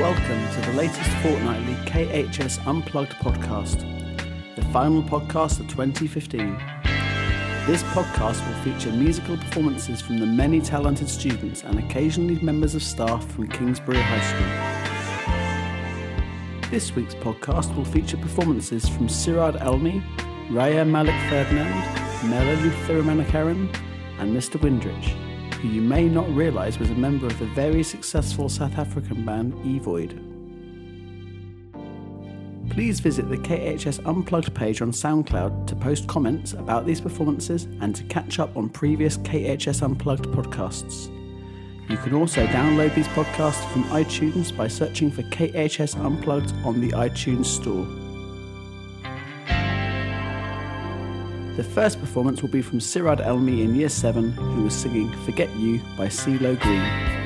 Welcome to the latest fortnightly KHS Unplugged podcast, the final podcast of 2015. This podcast will feature musical performances from the many talented students and occasionally members of staff from Kingsbury High School. This week's podcast will feature performances from Sirad Elmi, Raya Malik Ferdinand, Mela Luther Manakaran, and Mr. Windrich who you may not realise was a member of the very successful South African band Evoid. Please visit the KHS Unplugged page on SoundCloud to post comments about these performances and to catch up on previous KHS Unplugged podcasts. You can also download these podcasts from iTunes by searching for KHS Unplugged on the iTunes Store. The first performance will be from Sirad Elmi in Year 7, who was singing Forget You by CeeLo Green.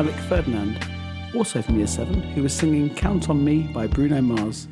Malik Ferdinand, also from Year 7, who was singing Count on Me by Bruno Mars.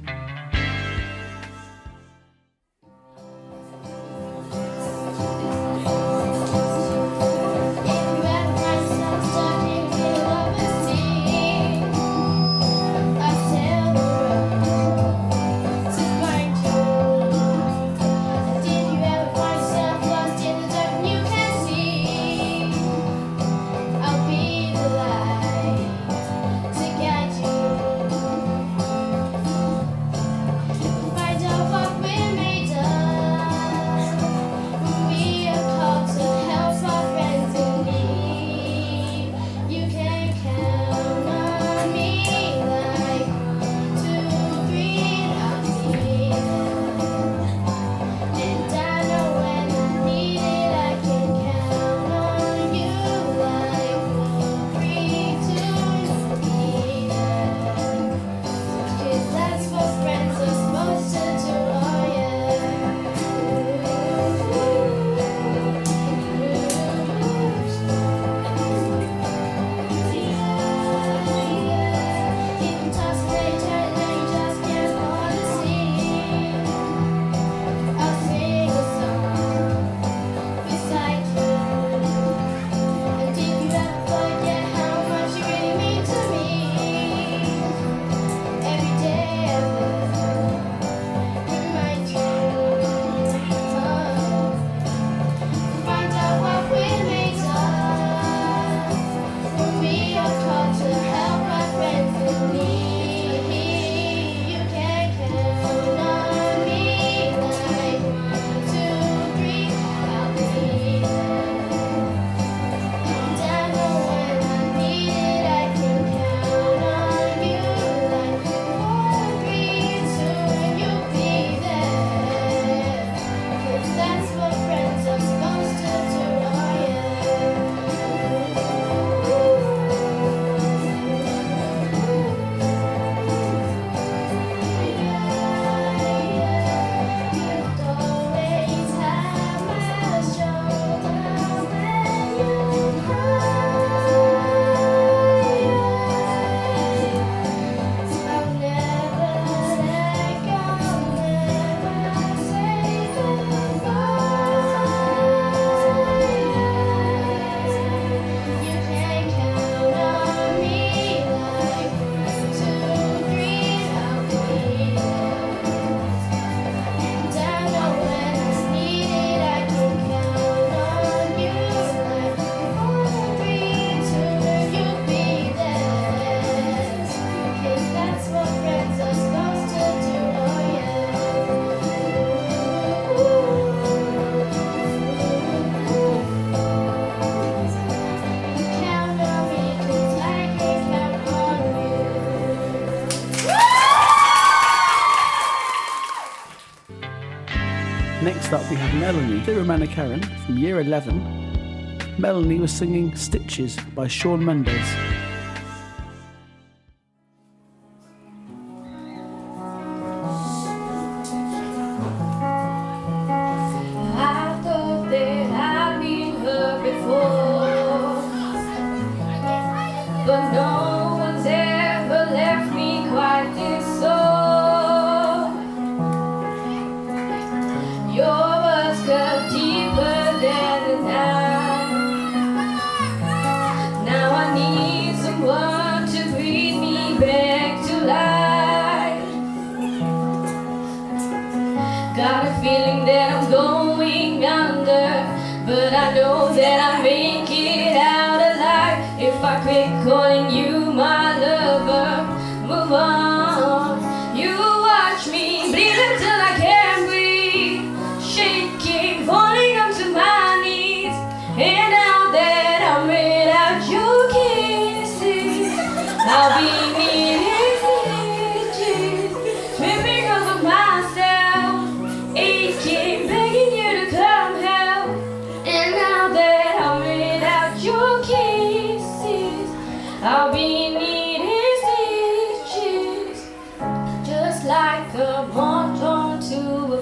After that, we have Melanie Karen from year 11. Melanie was singing Stitches by Shawn Mendes.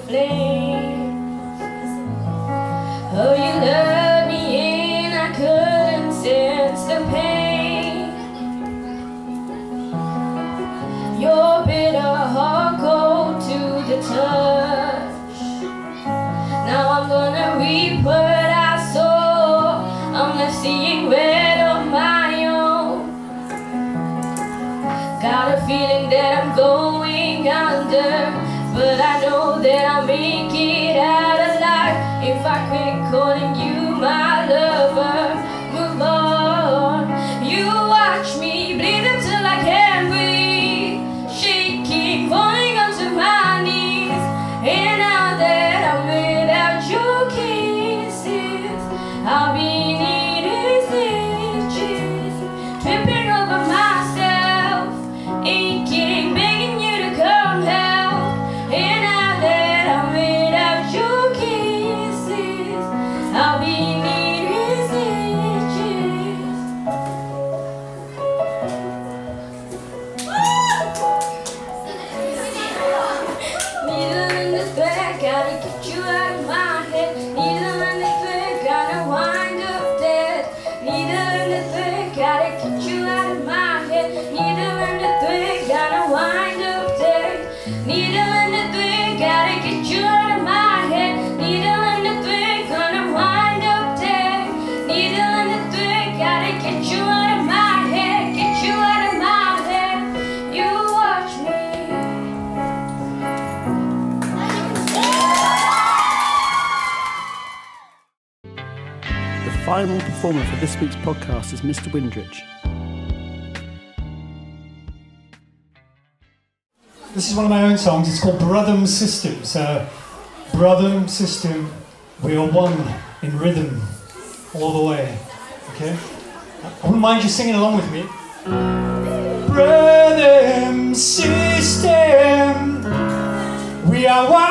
play. Oh, you love. a que performer for this week's podcast is Mr. Windridge. This is one of my own songs. It's called Brother System. So, uh, Brother System, we are one in rhythm all the way. Okay? I wouldn't mind you singing along with me. Brother System, we are one.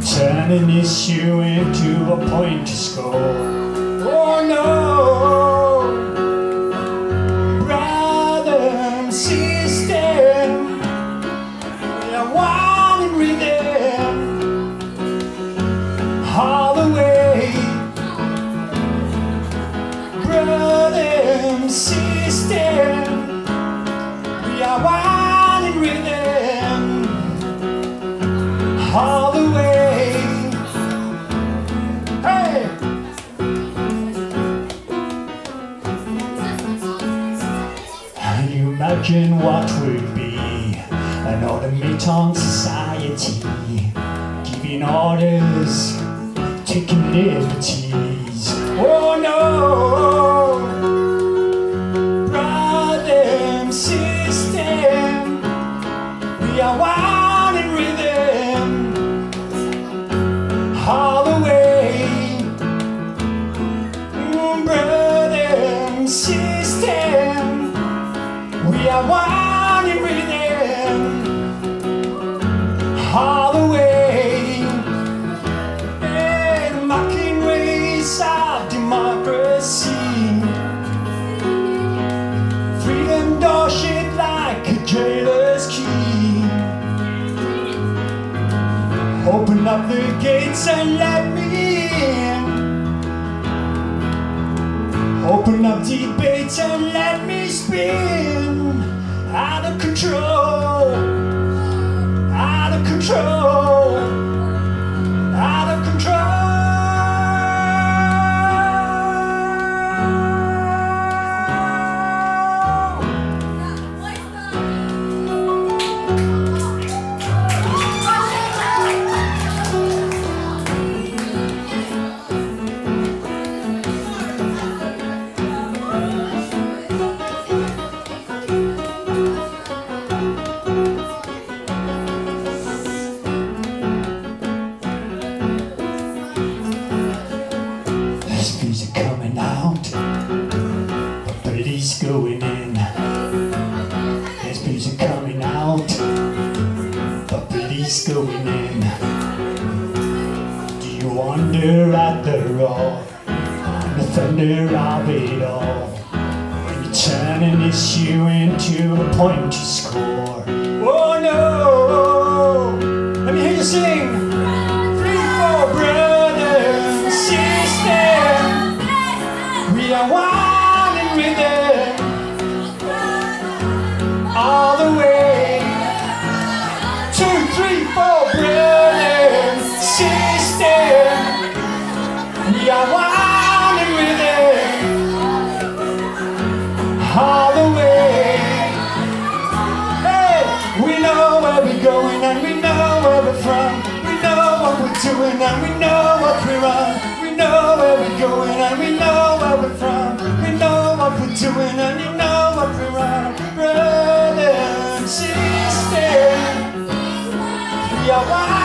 Turn an issue into a point to score. Oh no! Imagine what would be an automaton society? Giving orders, taking liberties. Oh no! Brother system, we are one in rhythm all the way. Mm, Brother system, Up the gates and let me in. Open up debates and let me spin. Out of control. Out of control. To we know where we're from. We know what we're doing and we know what we're on. We know where we're going and we know where we're from. We know what we're doing and we know what we're on. Brother and sister, we are one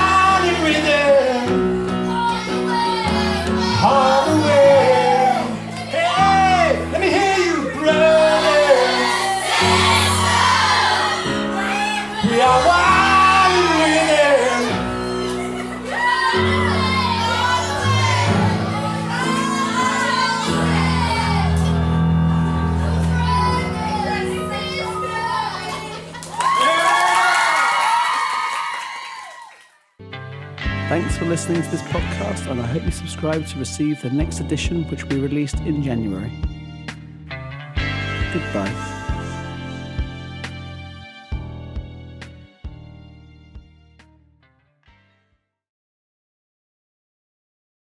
Thanks for listening to this podcast, and I hope you subscribe to receive the next edition, which we released in January. Goodbye.